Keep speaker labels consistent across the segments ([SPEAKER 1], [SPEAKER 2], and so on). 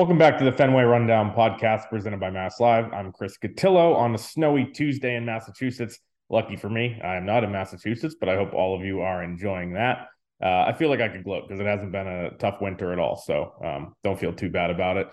[SPEAKER 1] Welcome back to the Fenway Rundown podcast presented by Mass Live. I'm Chris Cotillo on a snowy Tuesday in Massachusetts. Lucky for me, I am not in Massachusetts, but I hope all of you are enjoying that. Uh, I feel like I could gloat because it hasn't been a tough winter at all. So um, don't feel too bad about it.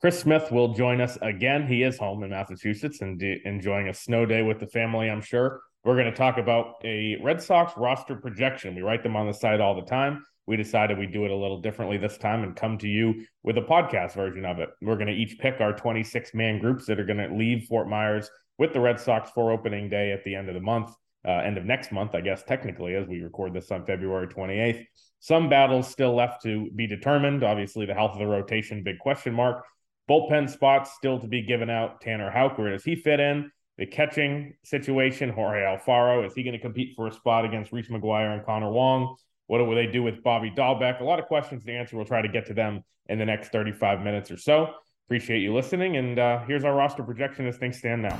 [SPEAKER 1] Chris Smith will join us again. He is home in Massachusetts and de- enjoying a snow day with the family, I'm sure. We're going to talk about a Red Sox roster projection. We write them on the site all the time we decided we'd do it a little differently this time and come to you with a podcast version of it. We're going to each pick our 26 man groups that are going to leave Fort Myers with the Red Sox for opening day at the end of the month, uh, end of next month, I guess, technically, as we record this on February 28th. Some battles still left to be determined. Obviously, the health of the rotation, big question mark. Bullpen spots still to be given out. Tanner Houck, where does he fit in? The catching situation, Jorge Alfaro, is he going to compete for a spot against Reese McGuire and Connor Wong? What will they do with Bobby Dalbec? A lot of questions to answer. We'll try to get to them in the next 35 minutes or so. Appreciate you listening. And uh, here's our roster projection as things stand now.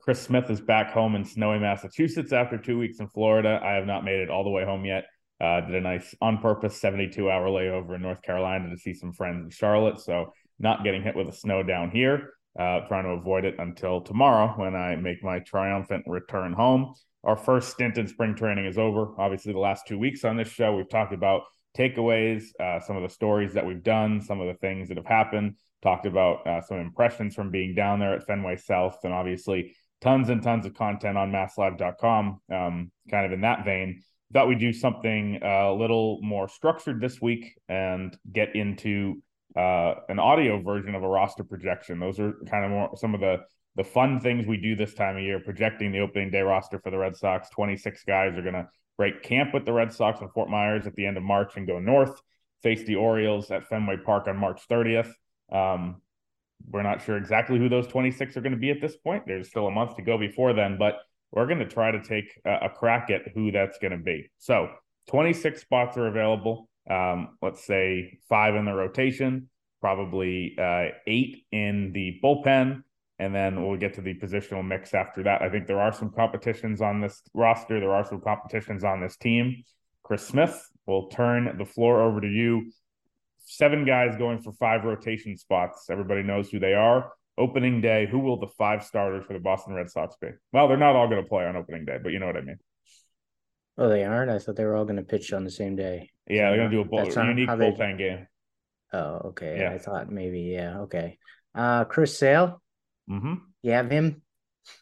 [SPEAKER 1] Chris Smith is back home in snowy Massachusetts after two weeks in Florida. I have not made it all the way home yet. Uh, did a nice on purpose 72 hour layover in North Carolina to see some friends in Charlotte. So, not getting hit with the snow down here. Uh, trying to avoid it until tomorrow when I make my triumphant return home our first stint in spring training is over. Obviously, the last two weeks on this show, we've talked about takeaways, uh, some of the stories that we've done, some of the things that have happened, talked about uh, some impressions from being down there at Fenway South, and obviously tons and tons of content on masslive.com. Um, kind of in that vein, thought we'd do something uh, a little more structured this week and get into uh, an audio version of a roster projection. Those are kind of more some of the the fun things we do this time of year, projecting the opening day roster for the Red Sox. 26 guys are going to break camp with the Red Sox in Fort Myers at the end of March and go north, face the Orioles at Fenway Park on March 30th. Um, we're not sure exactly who those 26 are going to be at this point. There's still a month to go before then, but we're going to try to take a, a crack at who that's going to be. So 26 spots are available. Um, let's say five in the rotation, probably uh, eight in the bullpen and then we'll get to the positional mix after that. I think there are some competitions on this roster. There are some competitions on this team. Chris Smith we'll turn the floor over to you. Seven guys going for five rotation spots. Everybody knows who they are. Opening day, who will the five starters for the Boston Red Sox be? Well, they're not all going to play on opening day, but you know what I mean.
[SPEAKER 2] Oh, they aren't. I thought they were all going to pitch on the same day.
[SPEAKER 1] Yeah, they're going to do a bull, unique bullpen they... game.
[SPEAKER 2] Oh, okay. Yeah. I thought maybe. Yeah. Okay. Uh, Chris Sale.
[SPEAKER 1] Mm-hmm.
[SPEAKER 2] You have him?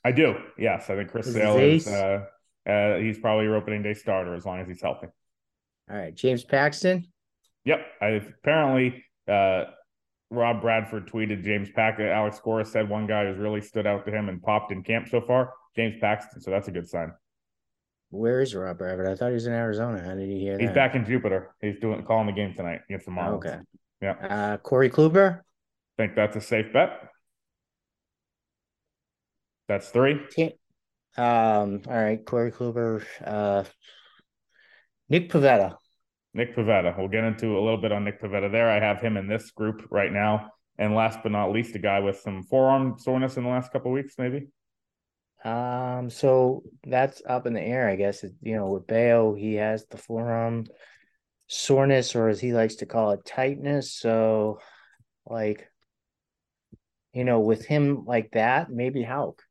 [SPEAKER 1] I do. Yes, I think Chris Sale is. Uh, uh, he's probably your opening day starter as long as he's healthy.
[SPEAKER 2] All right, James Paxton.
[SPEAKER 1] Yep, I apparently uh, Rob Bradford tweeted James Paxton. Alex Cora said one guy who's really stood out to him and popped in camp so far, James Paxton. So that's a good sign.
[SPEAKER 2] Where is Rob Bradford? I thought he was in Arizona. How did you hear that?
[SPEAKER 1] He's back in Jupiter. He's doing calling the game tonight against the Marlins.
[SPEAKER 2] Okay.
[SPEAKER 1] Yeah.
[SPEAKER 2] Uh, Corey Kluber.
[SPEAKER 1] Think that's a safe bet. That's three.
[SPEAKER 2] Um. All right, Corey Kluber, uh, Nick Pivetta.
[SPEAKER 1] Nick Pivetta. We'll get into a little bit on Nick Pivetta there. I have him in this group right now. And last but not least, a guy with some forearm soreness in the last couple weeks, maybe.
[SPEAKER 2] Um, so that's up in the air, I guess. You know, with Bello, he has the forearm soreness, or as he likes to call it, tightness. So, like, you know, with him like that, maybe Houck.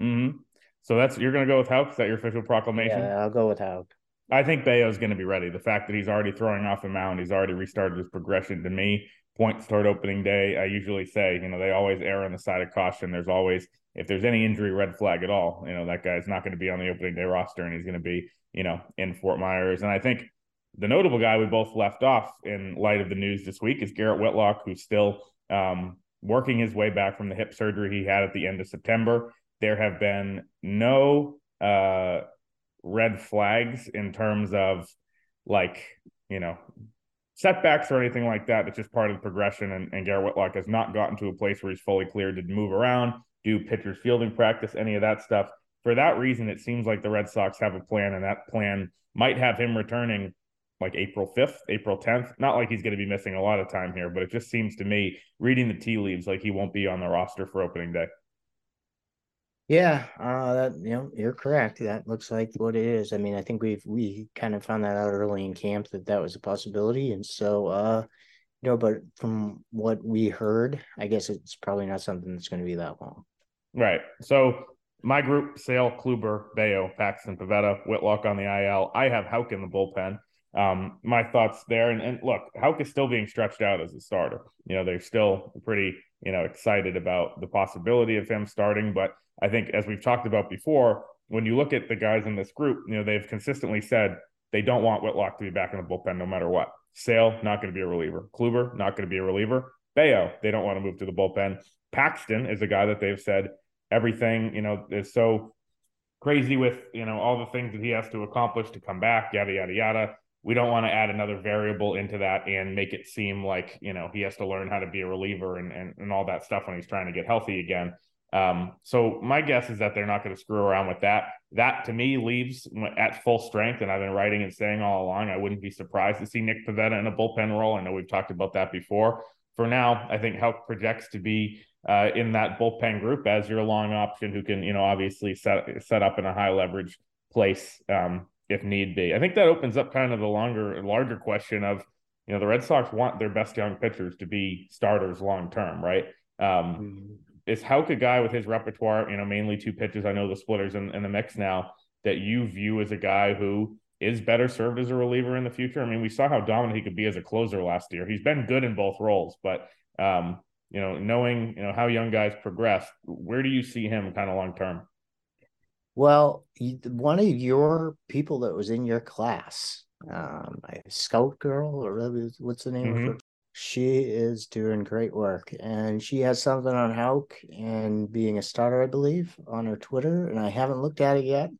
[SPEAKER 1] Mm-hmm. So that's you're going to go with Houck. Is that your official proclamation?
[SPEAKER 2] Yeah, I'll go with Houck.
[SPEAKER 1] I think Bello's going to be ready. The fact that he's already throwing off the mound, he's already restarted his progression. To me, points toward opening day. I usually say, you know, they always err on the side of caution. There's always, if there's any injury red flag at all, you know, that guy's not going to be on the opening day roster, and he's going to be, you know, in Fort Myers. And I think the notable guy we both left off in light of the news this week is Garrett Whitlock, who's still um, working his way back from the hip surgery he had at the end of September there have been no uh, red flags in terms of like, you know, setbacks or anything like that. It's just part of the progression. And, and Garrett Whitlock has not gotten to a place where he's fully cleared to move around, do pitcher's fielding practice, any of that stuff. For that reason, it seems like the Red Sox have a plan, and that plan might have him returning like April 5th, April 10th. Not like he's going to be missing a lot of time here, but it just seems to me, reading the tea leaves, like he won't be on the roster for opening day.
[SPEAKER 2] Yeah, uh, that you know, you're correct. That looks like what it is. I mean, I think we've we kind of found that out early in camp that that was a possibility, and so uh, you know, but from what we heard, I guess it's probably not something that's going to be that long.
[SPEAKER 1] Right. So my group: Sale, Kluber, Bello, Paxton, Pivetta, Whitlock on the IL. I have Houck in the bullpen. Um, my thoughts there, and, and look, Houck is still being stretched out as a starter. You know, they're still pretty, you know, excited about the possibility of him starting, but I think, as we've talked about before, when you look at the guys in this group, you know, they've consistently said they don't want Whitlock to be back in the bullpen no matter what. Sale, not going to be a reliever. Kluber, not going to be a reliever. Bello, they don't want to move to the bullpen. Paxton is a guy that they've said everything, you know, is so crazy with, you know, all the things that he has to accomplish to come back, yada, yada, yada. We don't want to add another variable into that and make it seem like, you know, he has to learn how to be a reliever and, and, and all that stuff when he's trying to get healthy again. Um, so my guess is that they're not going to screw around with that. That to me leaves at full strength, and I've been writing and saying all along, I wouldn't be surprised to see Nick Pivetta in a bullpen role. I know we've talked about that before. For now, I think Houck projects to be uh, in that bullpen group as your long option, who can, you know, obviously set set up in a high leverage place um, if need be. I think that opens up kind of the longer, larger question of, you know, the Red Sox want their best young pitchers to be starters long term, right? Um, mm-hmm is Houck a guy with his repertoire, you know, mainly two pitches? I know the splitters in, in the mix now that you view as a guy who is better served as a reliever in the future. I mean, we saw how dominant he could be as a closer last year. He's been good in both roles, but um, you know, knowing you know how young guys progress, where do you see him kind of long term?
[SPEAKER 2] Well, one of your people that was in your class, um, Scout Girl, or what's the name mm-hmm. of her? She is doing great work and she has something on Houck and being a starter, I believe, on her Twitter. And I haven't looked at it yet.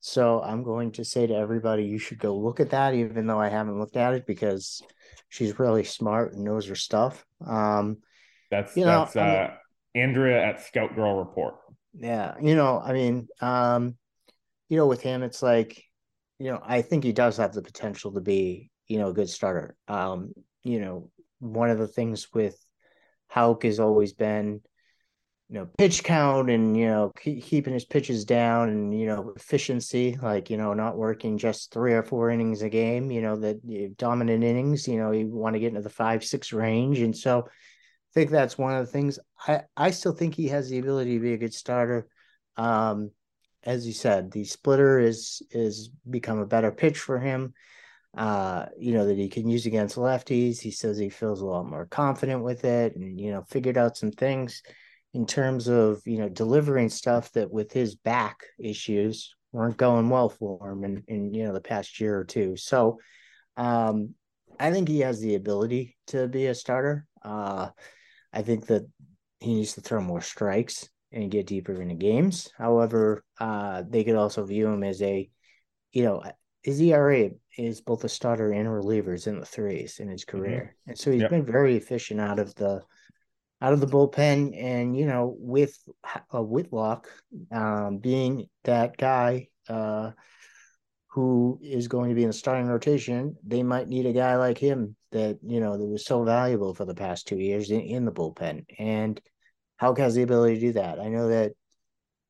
[SPEAKER 2] So I'm going to say to everybody, you should go look at that, even though I haven't looked at it because she's really smart and knows her stuff. Um,
[SPEAKER 1] that's you know, that's uh, I mean, Andrea at Scout Girl Report.
[SPEAKER 2] Yeah, you know, I mean, um, you know, with him, it's like, you know, I think he does have the potential to be, you know, a good starter. Um, you know, one of the things with Houck has always been, you know, pitch count and you know keep, keeping his pitches down and you know efficiency, like you know not working just three or four innings a game. You know that dominant innings. You know you want to get into the five six range, and so I think that's one of the things. I I still think he has the ability to be a good starter. Um, as you said, the splitter is is become a better pitch for him uh, you know, that he can use against lefties. He says he feels a lot more confident with it and, you know, figured out some things in terms of, you know, delivering stuff that with his back issues weren't going well for him in, in you know, the past year or two. So um, I think he has the ability to be a starter. Uh, I think that he needs to throw more strikes and get deeper into games. However, uh, they could also view him as a, you know, his ERA is both a starter and a relievers in the threes in his mm-hmm. career, mm-hmm. and so he's yep. been very efficient out of the out of the bullpen. And you know, with a Whitlock um, being that guy uh, who is going to be in the starting rotation, they might need a guy like him that you know that was so valuable for the past two years in, in the bullpen. And Houck has the ability to do that. I know that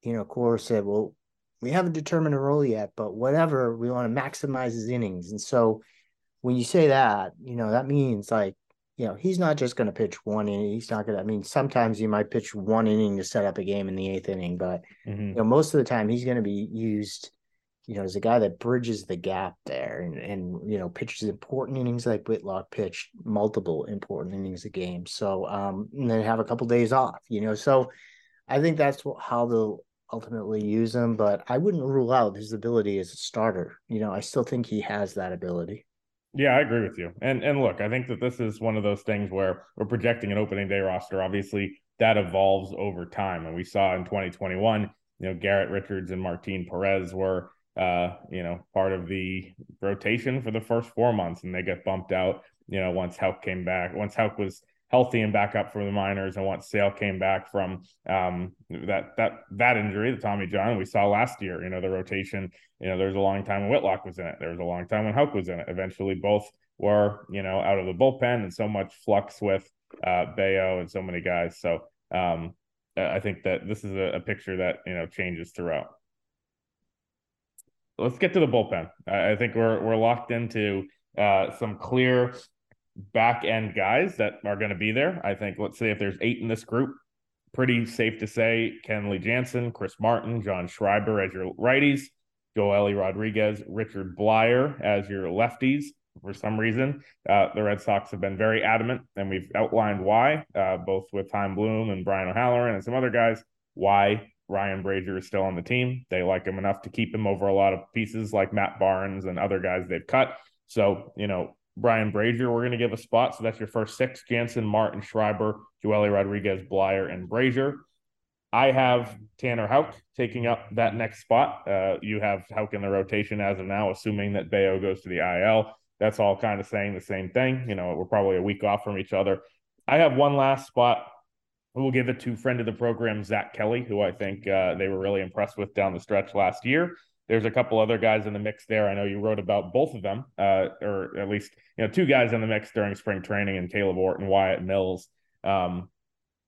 [SPEAKER 2] you know, Cora said, well, we haven't determined a role yet, but whatever, we want to maximize his innings. And so when you say that, you know, that means like, you know, he's not just going to pitch one inning. He's not going to, I mean, sometimes he might pitch one inning to set up a game in the eighth inning, but, mm-hmm. you know, most of the time he's going to be used, you know, as a guy that bridges the gap there and, and, you know, pitches important innings like Whitlock pitched multiple important innings a game. So, um, and then have a couple days off, you know, so I think that's how the ultimately use him, but I wouldn't rule out his ability as a starter. You know, I still think he has that ability.
[SPEAKER 1] Yeah, I agree with you. And and look, I think that this is one of those things where we're projecting an opening day roster. Obviously, that evolves over time. And we saw in 2021, you know, Garrett Richards and Martin Perez were uh, you know, part of the rotation for the first four months and they get bumped out, you know, once Houck came back, once Houck was healthy and back up for the minors. And once Sale came back from um, that that that injury, the Tommy John we saw last year, you know, the rotation, you know, there was a long time when Whitlock was in it. There was a long time when Houck was in it. Eventually, both were, you know, out of the bullpen and so much flux with uh, Bello and so many guys. So um, I think that this is a, a picture that you know changes throughout. Let's get to the bullpen. I, I think we're we're locked into uh, some clear back end guys that are going to be there. I think let's say if there's eight in this group, pretty safe to say Kenley Jansen, Chris Martin, John Schreiber as your righties, Joely Rodriguez, Richard Bleier as your lefties. For some reason, uh, the Red Sox have been very adamant, and we've outlined why, uh, both with Chaim Bloom and Brian O'Halloran and some other guys, why Ryan Brasier is still on the team. They like him enough to keep him over a lot of pieces like Matt Barnes and other guys they've cut. So, you know, Brian Brasier, we're going to give a spot. So that's your first six Jansen, Martin, Schreiber, Joely Rodriguez, Bleier, and Brasier. I have Tanner Houck taking up that next spot. Uh, you have Houck in the rotation as of now, assuming that Bello goes to the IL. That's all kind of saying the same thing. You know, we're probably a week off from each other. I have one last spot. We'll give it to friend of the program, Zach Kelly, who I think uh, they were really impressed with down the stretch last year. There's a couple other guys in the mix there. I know you wrote about both of them, uh, or at least you know two guys in the mix during spring training, and Kaleb Orton, Wyatt Mills. Um,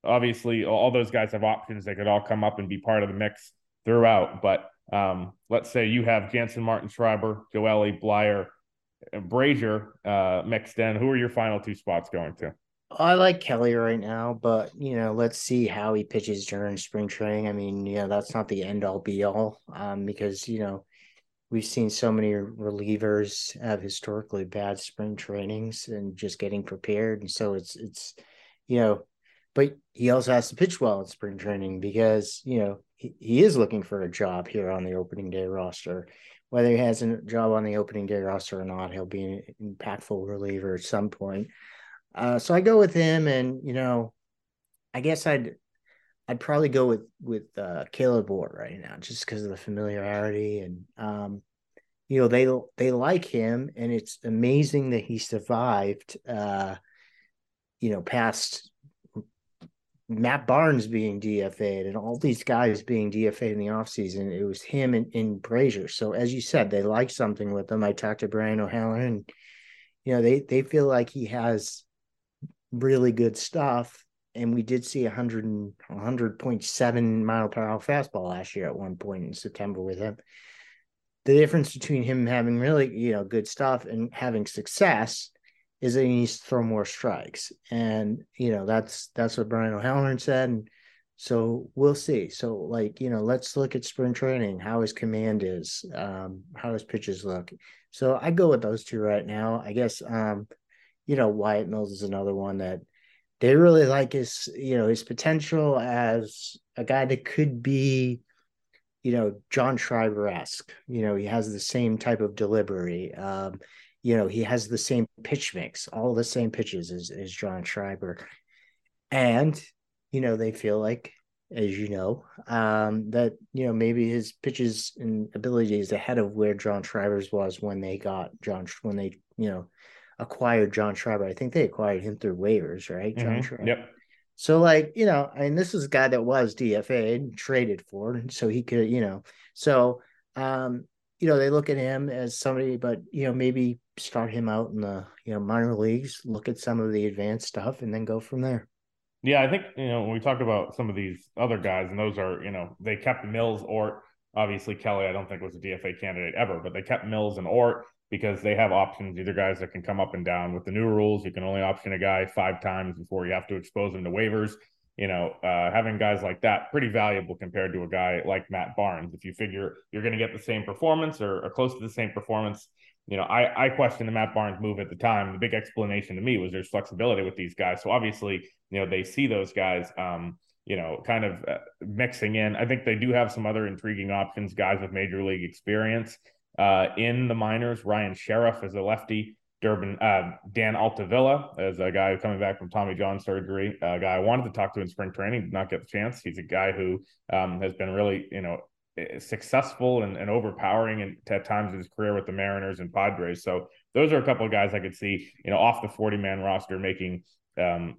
[SPEAKER 1] obviously, all those guys have options. They could all come up and be part of the mix throughout. But um, let's say you have Jansen, Martin, Schreiber, Joely, Bleier, Brasier uh, mixed in. Who are your final two spots going to?
[SPEAKER 2] I like Kelly right now, but you know, let's see how he pitches during spring training. I mean, you know, that's not the end all be all, um, because you know, we've seen so many relievers have historically bad spring trainings and just getting prepared, and so it's it's, you know, but he also has to pitch well in spring training because you know he, he is looking for a job here on the opening day roster. Whether he has a job on the opening day roster or not, he'll be an impactful reliever at some point. Uh, so I go with him, and you know, I guess I'd I'd probably go with with uh, Kaleb Ort right now, just because of the familiarity and um, you know they they like him, and it's amazing that he survived. Uh, you know, past Matt Barnes being DFA'd and all these guys being DFA'd in the offseason. It was him and, and Brasier. So as you said, they like something with him. I talked to Brian O'Halloran. You know, they they feel like he has really good stuff. And we did see a 100 100.7 mile per hour fastball last year at one point in September with him. The difference between him having really, you know, good stuff and having success is that he needs to throw more strikes. And, you know, that's that's what Brian O'Halloran said. And so we'll see. So, like, you know, let's look at spring training, how his command is, um, how his pitches look. So I go with those two right now. I guess um, you know, Wyatt Mills is another one that they really like his, you know, his potential as a guy that could be, you know, John Schreiber esque. You know, he has the same type of delivery. Um, you know, he has the same pitch mix, all the same pitches as, as John Schreiber. And, you know, they feel like, as you know, um, that, you know, maybe his pitches and ability is ahead of where John Schreiber's was when they got John, when they, you know, acquired John Schreiber. I think they acquired him through waivers, right? John
[SPEAKER 1] mm-hmm.
[SPEAKER 2] Schreiber.
[SPEAKER 1] Yep.
[SPEAKER 2] So, like, you know, I mean, this is a guy that was DFA and traded for, And so he could, you know, so, um, you know, they look at him as somebody, but you know, maybe start him out in the you know minor leagues, look at some of the advanced stuff, and then go from there.
[SPEAKER 1] Yeah, I think you know when we talk about some of these other guys, and those are you know they kept Mills or obviously Kelly. I don't think was a DFA candidate ever, but they kept Mills and Ort because they have options, either guys that can come up and down. With the new rules, you can only option a guy five times before you have to expose him to waivers. You know, uh, having guys like that pretty valuable compared to a guy like Matt Barnes. If you figure you're going to get the same performance or, or, close to the same performance, you know, I I questioned the Matt Barnes move at the time. The big explanation to me was there's flexibility with these guys. So obviously, you know, they see those guys. Um, you know, kind of uh, mixing in. I think they do have some other intriguing options, guys with major league experience. Uh, in the minors, Ryan Sherriff is a lefty. Durbin, uh, Dan Altavilla is a guy coming back from Tommy John surgery. A guy I wanted to talk to in spring training, did not get the chance. He's a guy who um, has been really, you know, eh, successful and, and overpowering in, at times in his career with the Mariners and Padres. So those are a couple of guys I could see, you know, off the 40 man roster making um,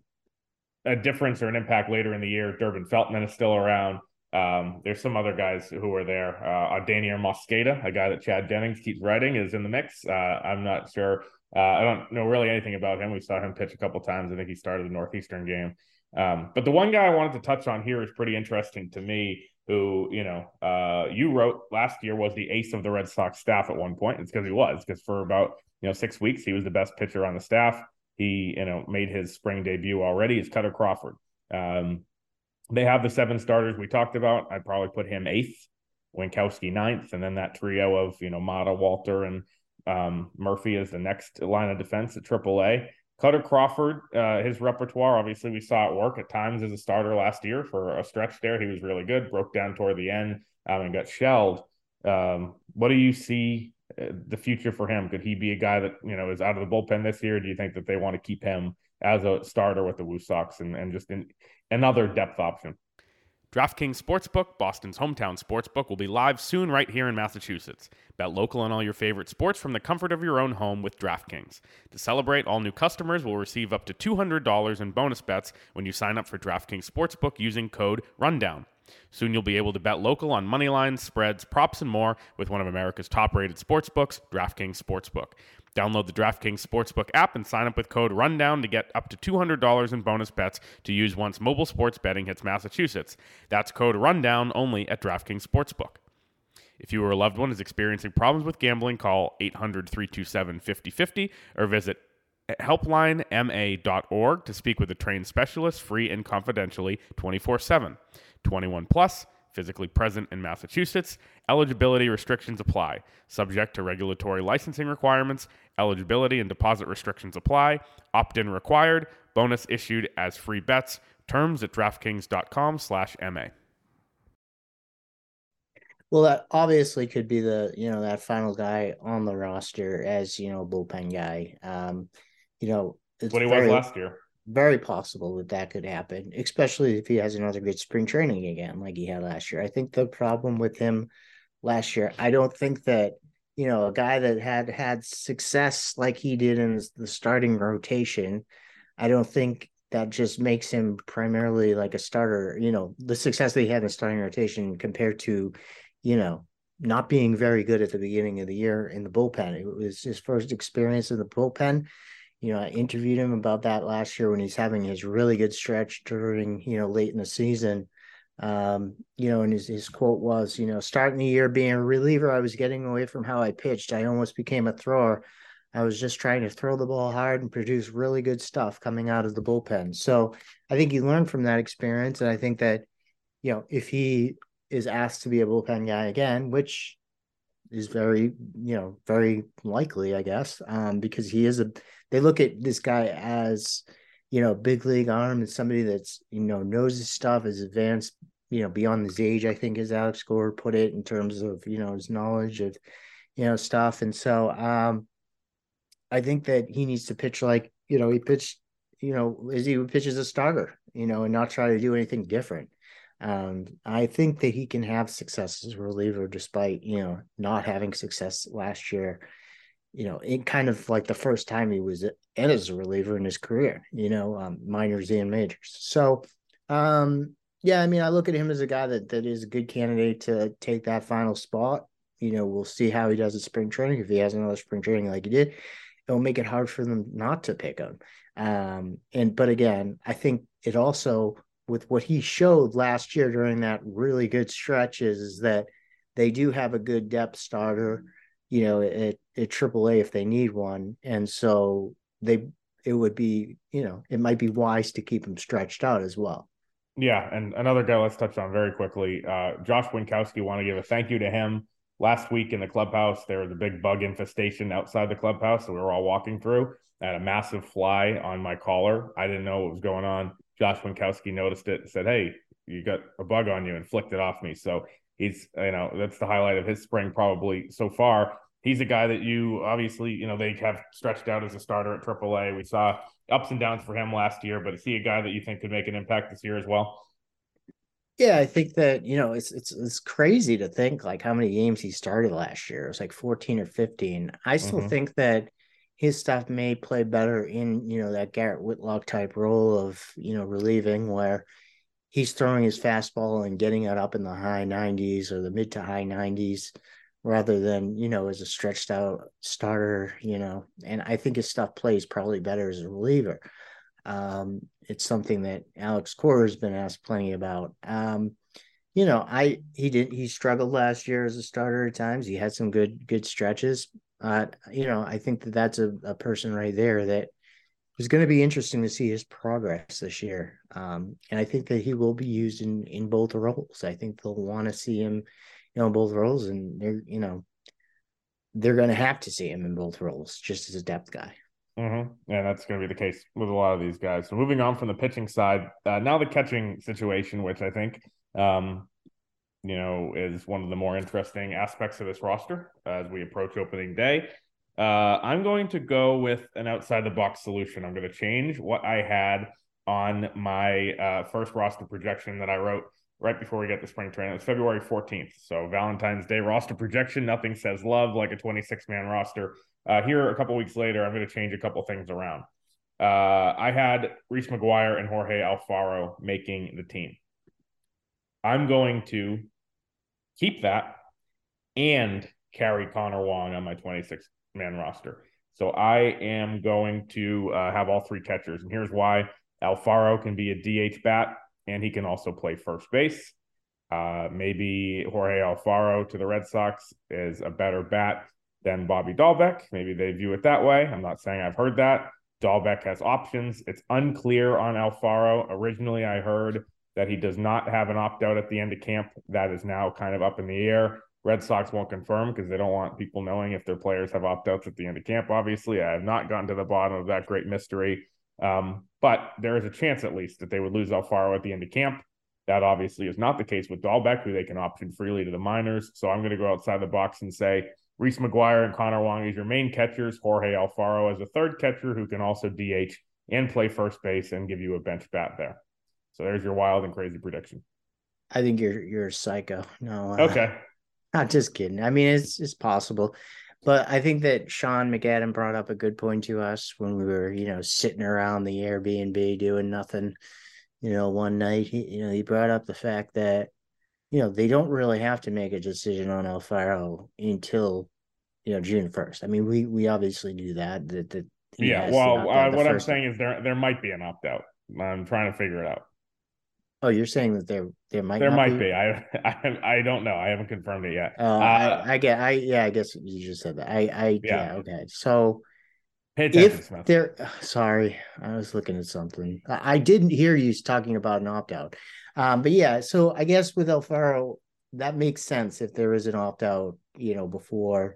[SPEAKER 1] a difference or an impact later in the year. Durbin Feltman is still around. Um, there's some other guys who are there. Uh, Oddanier Mosqueda, a guy that Chad Jennings keeps writing, is in the mix. Uh, I'm not sure. Uh, I don't know really anything about him. We saw him pitch a couple times. I think he started the Northeastern game. Um, but the one guy I wanted to touch on here is pretty interesting to me. Who you know, uh, you wrote last year was the ace of the Red Sox staff at one point. It's because he was because for about you know six weeks he was the best pitcher on the staff. He you know made his spring debut already. It's Kutter Crawford. Um, they have the seven starters we talked about. I'd probably put him eighth, Winkowski ninth, and then that trio of you know Mata, Walter, and um, Murphy is the next line of defense at AAA. Kutter Crawford, uh, his repertoire, obviously, we saw it work at times as a starter last year for a stretch there. He was really good, broke down toward the end um, and got shelled. Um, what do you see uh, the future for him? Could he be a guy that, you know, is out of the bullpen this year? Do you think that they want to keep him as a starter with the Woo Sox and, and just in, another depth option?
[SPEAKER 3] DraftKings Sportsbook, Boston's hometown sportsbook, will be live soon right here in Massachusetts. Bet local on all your favorite sports from the comfort of your own home with DraftKings. To celebrate, all new customers will receive up to $200 in bonus bets when you sign up for DraftKings Sportsbook using code RUNDOWN. Soon you'll be able to bet local on money lines, spreads, props, and more with one of America's top rated sportsbooks, DraftKings Sportsbook. Download the DraftKings Sportsbook app and sign up with code RUNDOWN to get up to $200 in bonus bets to use once mobile sports betting hits Massachusetts. That's code RUNDOWN only at DraftKings Sportsbook. If you or a loved one is experiencing problems with gambling, call 800 327 5050 or visit helplinema.org to speak with a trained specialist free and confidentially 24 7. 21 plus physically present in Massachusetts. Eligibility restrictions apply. Subject to regulatory licensing requirements. Eligibility and deposit restrictions apply. Opt in required. Bonus issued as free bets. Terms at DraftKings.com slash MA.
[SPEAKER 2] Well, that obviously could be the, you know, that final guy on the roster as, you know, bullpen guy. Um, you know,
[SPEAKER 1] it's what he very, was last year
[SPEAKER 2] very possible that that could happen, especially if he has another good spring training again, like he had last year. I think the problem with him last year, I don't think that you know a guy that had had success like he did in the starting rotation. I don't think that just makes him primarily like a starter. You know, the success that he had in the starting rotation compared to, you know, not being very good at the beginning of the year in the bullpen. It was his first experience in the bullpen you know, I interviewed him about that last year when he's having his really good stretch during, you know, late in the season. Um, you know, and his, his quote was, you know, starting the year being a reliever, I was getting away from how I pitched. I almost became a thrower. I was just trying to throw the ball hard and produce really good stuff coming out of the bullpen. So I think he learned from that experience. And I think that, you know, if he is asked to be a bullpen guy again, which is very, you know, very likely, I guess, um, because he is a they look at this guy as you know big league arm and somebody that's you know knows his stuff is advanced you know beyond his age i think as Alex Cora put it in terms of you know his knowledge of you know stuff. And so um i think that he needs to pitch like you know he pitched you know as he would pitch as a starter you know and not try to do anything different um, I think that he can have success as a reliever despite you know not having success last year you know, it kind of like the first time he was in as a reliever in his career, you know, um, minors and majors. So, um, yeah, I mean, I look at him as a guy that that is a good candidate to take that final spot. You know, we'll see how he does at spring training. If he has another spring training like he did, it'll make it hard for them not to pick him. Um, and but again, I think it also with what he showed last year during that really good stretch is, is that they do have a good depth starter you know, at, at AAA if they need one. And so they, it would be, you know, it might be wise to keep him stretched out as well.
[SPEAKER 1] Yeah. And another guy let's touch on very quickly. Uh, Josh Winkowski, want to give a thank you to him. Last week in the clubhouse, there was a big bug infestation outside the clubhouse that we were all walking through. I had a massive fly on my collar. I didn't know what was going on. Josh Winkowski noticed it and said, Hey, you got a bug on you and flicked it off me. So he's, you know, that's the highlight of his spring probably so far he's a guy that you obviously, you know, they have stretched out as a starter at AAA. We saw ups and downs for him last year, but is he a guy that you think could make an impact this year as well?
[SPEAKER 2] Yeah, I think that you know it's it's it's crazy to think like how many games he started last year. It was like fourteen or fifteen. I still mm-hmm. think that his stuff may play better in you know that Garrett Whitlock type role of you know relieving where he's throwing his fastball and getting it up in the high nineties or the mid to high nineties rather than you know as a stretched out starter you know and i think his stuff plays probably better as a reliever Um, it's something that Alex Cora has been asked plenty about. Um, you know, I he didn't he struggled last year as a starter at times. He had some good good stretches. Uh, you know, I think that that's a, a person right there that was going to be interesting to see his progress this year. Um, and I think that he will be used in in both roles. I think they'll want to see him, you know, both roles, and they're you know they're going to have to see him in both roles just as a depth guy.
[SPEAKER 1] Mm-hmm. Yeah, that's going to be the case with a lot of these guys. So moving on from the pitching side, uh, now the catching situation, which I think, um, you know, is one of the more interesting aspects of this roster as we approach opening day. Uh, I'm going to go with an outside the box solution. I'm going to change what I had on my uh, first roster projection that I wrote right before we get to spring training. It's February 14th. So Valentine's Day roster projection. Nothing says love like a 26 man roster. Uh, here a couple weeks later, I'm going to change a couple things around. Uh, I had Reese McGuire and Jorge Alfaro making the team. I'm going to keep that and carry Connor Wong on my 26 man roster. So I am going to uh, have all three catchers. And here's why Alfaro can be a DH bat and he can also play first base. Uh, maybe Jorge Alfaro to the Red Sox is a better bat than Bobby Dalbec. Maybe they view it that way. I'm not saying I've heard that. Dalbec has options. It's unclear on Alfaro. Originally, I heard that he does not have an opt out at the end of camp. That is now kind of up in the air. Red Sox won't confirm because they don't want people knowing if their players have opt outs at the end of camp. Obviously, I have not gotten to the bottom of that great mystery. Um, but there is a chance, at least, that they would lose Alfaro at the end of camp. That obviously is not the case with Dalbec, who they can option freely to the minors. So I'm going to go outside the box and say Reese McGuire and Connor Wong as your main catchers, Jorge Alfaro as a third catcher who can also DH and play first base and give you a bench bat there. So there's your wild and crazy prediction.
[SPEAKER 2] I think you're you're a psycho. No.
[SPEAKER 1] Uh, okay.
[SPEAKER 2] Not just kidding. I mean, it's it's possible. But I think that Sean McAdam brought up a good point to us when we were, you know, sitting around the Airbnb doing nothing. You know, one night, he, you know, he brought up the fact that, you know, they don't really have to make a decision on Alfaro until, you know, June first. I mean, we we obviously knew that. That that.
[SPEAKER 1] Yeah. Well, uh, what I'm saying is there there might be an opt out. I'm trying to figure it out.
[SPEAKER 2] Oh, you're saying that there there might
[SPEAKER 1] there might be. be. I, I I don't know. I haven't confirmed it yet.
[SPEAKER 2] Uh, uh, I, I get. I yeah. I guess you just said that. I I yeah. yeah okay. So if Smith. there, sorry, I was looking at something. I, didn't hear you talking about an opt out. Um, but yeah. So I guess with Alfaro, that makes sense if there is an opt out. You know, before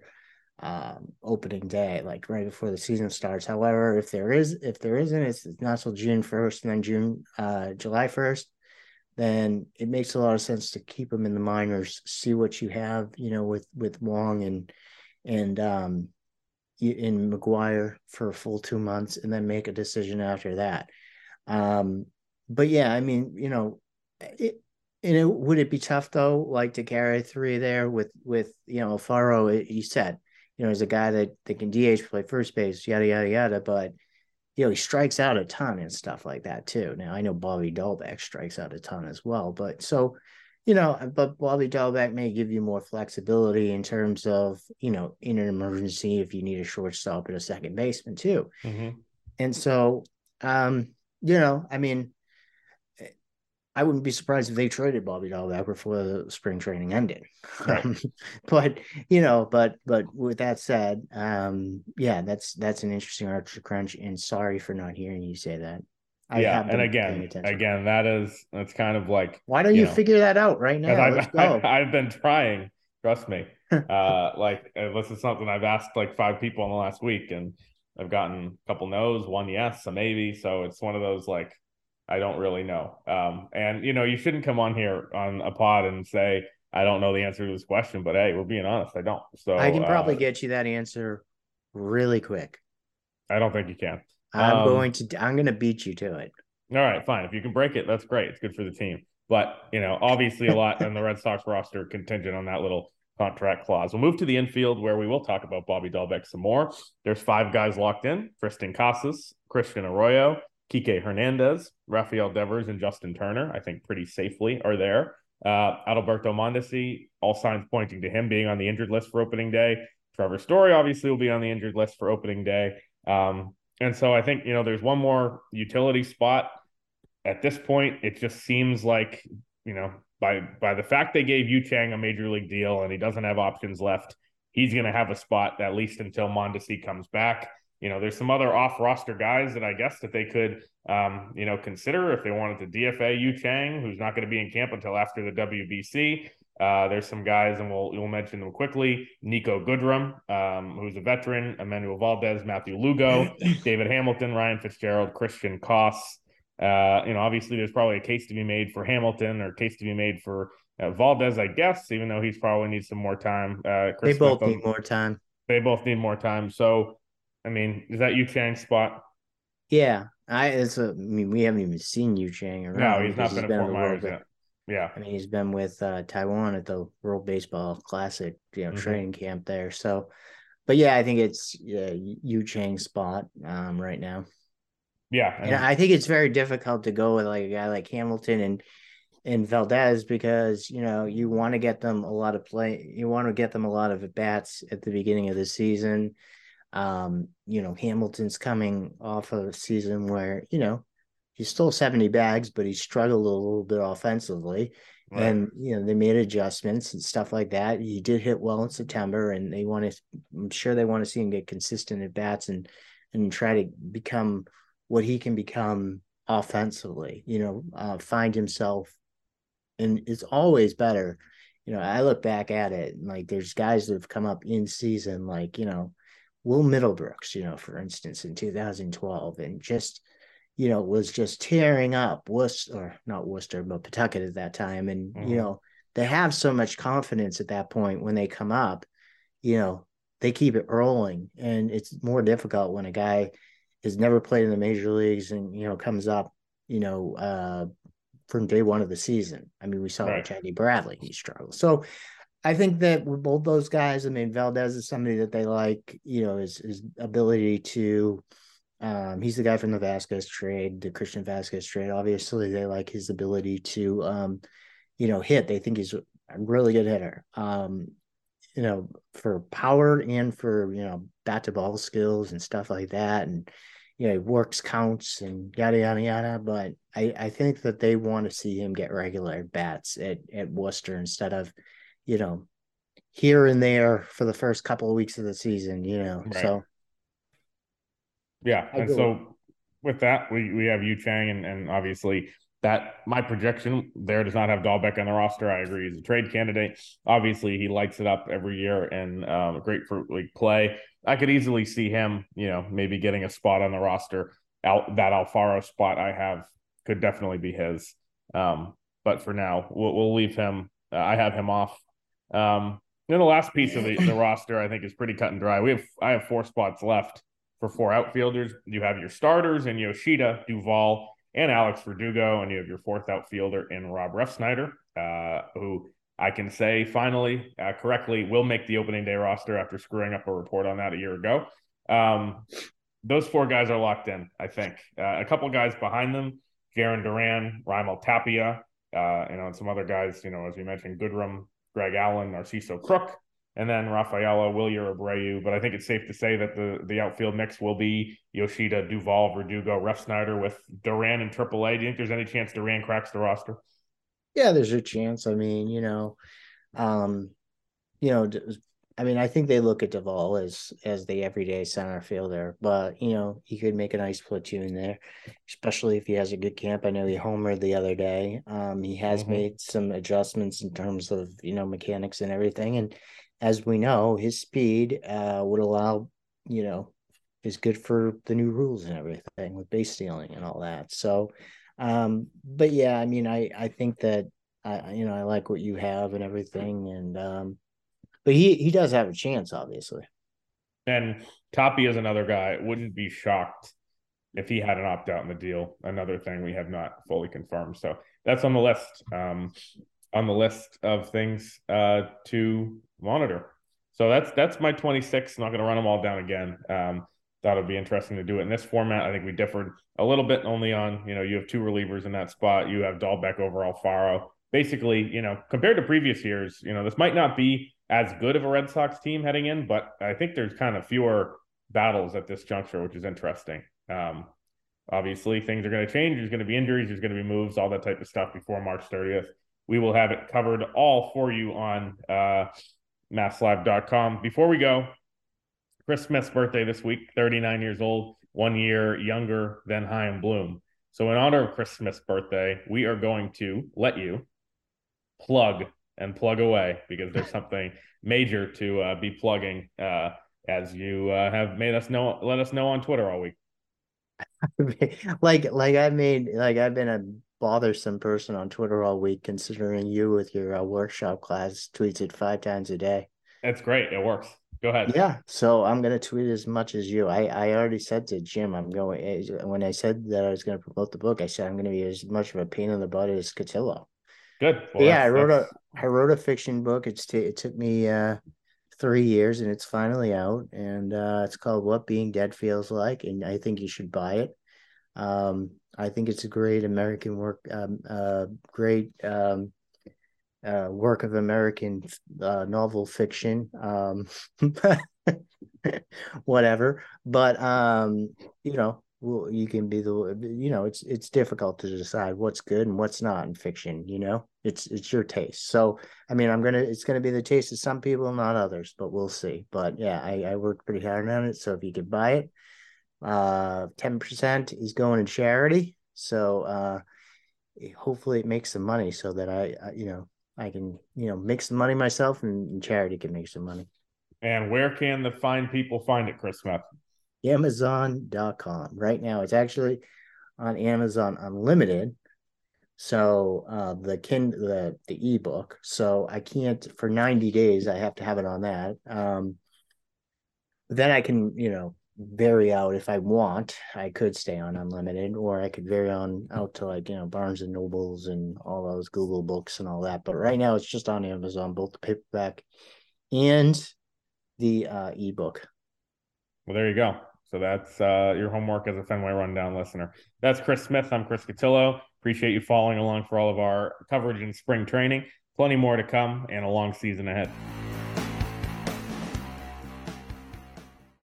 [SPEAKER 2] um opening day like right before the season starts however if there is if there isn't it's not till june 1st and then june uh july 1st then it makes a lot of sense to keep them in the minors, see what you have, you know, with with Wong and and um in McGuire for a full two months, and then make a decision after that. Um, but yeah, I mean, you know, it, and it, would it be tough though, like to carry three there with with you know Faro? He said, you know, he's a guy that that can DH play first base, yada yada yada, but you know, he strikes out a ton and stuff like that too. Now I know Bobby Dalbec strikes out a ton as well, but so you know, but Bobby Dalbec may give you more flexibility in terms of, you know, in an emergency if you need a shortstop and a second baseman too. Mm-hmm. And so, um, you know, I mean, I wouldn't be surprised if they traded Bobby Dalbec before the spring training ended. Right. Um, but you know, but but with that said, um, yeah, that's that's an interesting Archer crunch. And sorry for not hearing you say that.
[SPEAKER 1] I yeah, and again, again, that is that's kind of like
[SPEAKER 2] why don't you, know, figure that out right now?
[SPEAKER 1] I've, I've, I've, been trying. Trust me. uh, like this is something I've asked like five people in the last week, and I've gotten a couple no's, one yes, a maybe. So it's one of those like I don't really know. Um, and you know, you shouldn't come on here on a pod and say I don't know the answer to this question, but hey, we're being honest, I don't. So
[SPEAKER 2] I can probably uh, get you that answer really quick.
[SPEAKER 1] I don't think you can.
[SPEAKER 2] I'm um, going to. I'm going to beat you to it.
[SPEAKER 1] All right, fine. If you can break it, that's great. It's good for the team. But you know, obviously, a lot in the Red Sox roster contingent on that little contract clause. We'll move to the infield where we will talk about Bobby Dalbec some more. There's five guys locked in: Triston Casas, Christian Arroyo, Kike Hernandez, Rafael Devers, and Justin Turner, I think pretty safely are there. Uh, Adalberto Mondesi, all signs pointing to him being on the injured list for opening day. Trevor Story obviously will be on the injured list for opening day. Um, and so I think you know there's one more utility spot. At this point, it just seems like you know by by the fact they gave Yu Chang a major league deal and he doesn't have options left, he's going to have a spot at least until Mondesi comes back. You know, there's some other off roster guys that I guess that they could, um, you know, consider if they wanted to DFA Yu Chang, who's not going to be in camp until after the WBC. Uh, there's some guys, and we'll we'll mention them quickly. Niko Goodrum, um, who's a veteran, Enmanuel Valdez, Matthew Lugo, David Hamilton, Ryan Fitzgerald, Christian Koss. Uh, you know, obviously, there's probably a case to be made for Hamilton or a case to be made for uh, Valdez, I guess, even though he's probably needs some more time. Uh,
[SPEAKER 2] they both need more time.
[SPEAKER 1] They both need more time. So, I mean, is that Yu Chang's spot?
[SPEAKER 2] Yeah, I. It's a. I mean, we haven't even seen Yu Chang
[SPEAKER 1] around. No, he's not been at Fort Myers yet. Yeah.
[SPEAKER 2] I mean, he's been with uh, Taiwan at the World Baseball Classic, you know, mm-hmm. training camp there. So, but yeah, I think it's yeah, Yu Chang spot um, right now.
[SPEAKER 1] Yeah.
[SPEAKER 2] And I think it's very difficult to go with like a guy like Hamilton and and Valdez because you know you want to get them a lot of play you want to get them a lot of at bats at the beginning of the season um you know Hamilton's coming off of a season where you know he stole 70 bags, but he struggled a little bit offensively. Right. And you know, they made adjustments and stuff like that. He did hit well in September, and they want to I'm sure they want to see him get consistent at bats and and try to become what he can become offensively, you know, uh, find himself and it's always better. You know, I look back at it and like there's guys that have come up in season, like, you know, Will Middlebrooks, you know, for instance, in 2012, and just you know, was just tearing up Worcester, or not Worcester, but Pawtucket at that time. And, mm-hmm. you know, they have so much confidence at that point when they come up, you know, they keep it rolling. And it's more difficult when a guy has never played in the major leagues and, you know, comes up, you know, uh, from day one of the season. I mean, we saw right. Eddie Bradley, he struggled. So I think that with both those guys, I mean, Valdez is somebody that they like, you know, his, his ability to, um, he's the guy from the Vasquez trade, the Christian Vasquez trade. Obviously, they like his ability to, um, you know, hit. They think he's a really good hitter. Um, you know, for power and for you know bat to ball skills and stuff like that, and you know, works counts and yada yada yada. But I I think that they want to see him get regular bats at at Worcester instead of, you know, here and there for the first couple of weeks of the season. You know, right. so
[SPEAKER 1] yeah, and so with that, we we have Yu Chang, and, and obviously that my projection there does not have Dalbec on the roster. I agree, he's a trade candidate. Obviously, he lights it up every year in um, grapefruit league play. I could easily see him, you know, maybe getting a spot on the roster. Out that Alfaro spot I have could definitely be his. Um, but for now, we'll, we'll leave him. Uh, I have him off. Um, then the last piece of the, the roster I think is pretty cut and dry. We have I have four spots left for four outfielders. You have your starters in Yoshida, Duvall, and Alex Verdugo, and you have your fourth outfielder in Rob Refsnyder, uh, who I can say finally uh, correctly will make the opening day roster after screwing up a report on that a year ago. Um, those four guys are locked in, I think. Uh, a couple guys behind them, Jarren Duran, Raimel Tapia, uh, and some other guys, you know, as we mentioned, Goodrum, Greg Allen, Narciso Crook and then Rafaela, Wilyer, Abreu. But I think it's safe to say that the the outfield mix will be Yoshida, Duvall, Verdugo, Refsnyder with Duran and AAA. Do you think there's any chance Duran cracks the roster?
[SPEAKER 2] Yeah, there's a chance. I mean, you know, um, you know, I mean, I think they look at Duvall as as the everyday center fielder, but you know, he could make a nice platoon there, especially if he has a good camp. I know he homered the other day. Um, he has mm-hmm. made some adjustments in terms of you know mechanics and everything, and as we know, his speed uh, would allow, you know, is good for the new rules and everything with base stealing and all that. So, um, but yeah, I mean, I I think that I you know I like what you have and everything, and um, but he he does have a chance, obviously.
[SPEAKER 1] And Tapia is another guy. Wouldn't be shocked if he had an opt out in the deal. Another thing we have not fully confirmed. So that's on the list. Um, on the list of things uh, to monitor. So that's that's my 26. I'm not going to run them all down again. Um, thought it'd be interesting to do it in this format. I think we differed a little bit only on, you know, you have two relievers in that spot. You have Dalbec over Alfaro. Basically, you know, compared to previous years, you know, this might not be as good of a Red Sox team heading in, but I think there's kind of fewer battles at this juncture, which is interesting. Um, obviously, things are going to change. There's going to be injuries. There's going to be moves, all that type of stuff before March 30th. We will have it covered all for you on uh, masslive.com. Before we go, Chris Smith's birthday this week, 39 years old, one year younger than Chaim Bloom. So, in honor of Chris Smith's birthday, we are going to let you plug and plug away because there's something major to uh, be plugging uh, as you uh, have made us know, let us know on Twitter all week.
[SPEAKER 2] like, like I made, like I've been a bothersome person on Twitter all week, considering you with your uh, workshop class tweets it five times a day.
[SPEAKER 1] That's great. It works. Go ahead.
[SPEAKER 2] Yeah. So I'm gonna tweet as much as you. I I already said to Jim, I'm going eh, when I said that I was gonna promote the book. I said I'm gonna be as much of a pain in the butt as Cotillo.
[SPEAKER 1] Good.
[SPEAKER 2] Well, yeah, I wrote that's... a I wrote a fiction book. It's t- it took me uh three years and it's finally out and uh it's called What Being Dead Feels Like and I think you should buy it. Um I think it's a great American work, um, uh, great um, uh, work of American uh, novel fiction, um, whatever. But um, you know, well, you can be the you know, it's it's difficult to decide what's good and what's not in fiction. You know, it's it's your taste. So I mean, I'm gonna it's gonna be the taste of some people, not others, but we'll see. But yeah, I, I worked pretty hard on it. So if you could buy it, uh, ten percent is going to charity. So uh, hopefully it makes some money so that I, I you know I can, you know, make some money myself and, and charity can make some money.
[SPEAKER 1] And where can the fine people find it, Chris Smith?
[SPEAKER 2] Amazon.com. Right now, it's actually on Amazon Unlimited. So uh, the kin the the ebook. So I can't for 90 days. I have to have it on that. Um, then I can, you know, vary out if I want. I could stay on unlimited, or I could vary on out to like you know Barnes and Nobles and all those Google books and all that. But right now it's just on Amazon, both the paperback and the uh, ebook.
[SPEAKER 1] Well, there you go. So that's uh, your homework as a Fenway Rundown listener. That's Chris Smith. I'm Chris Cotillo. Appreciate you following along for all of our coverage in spring training. Plenty more to come and a long season ahead.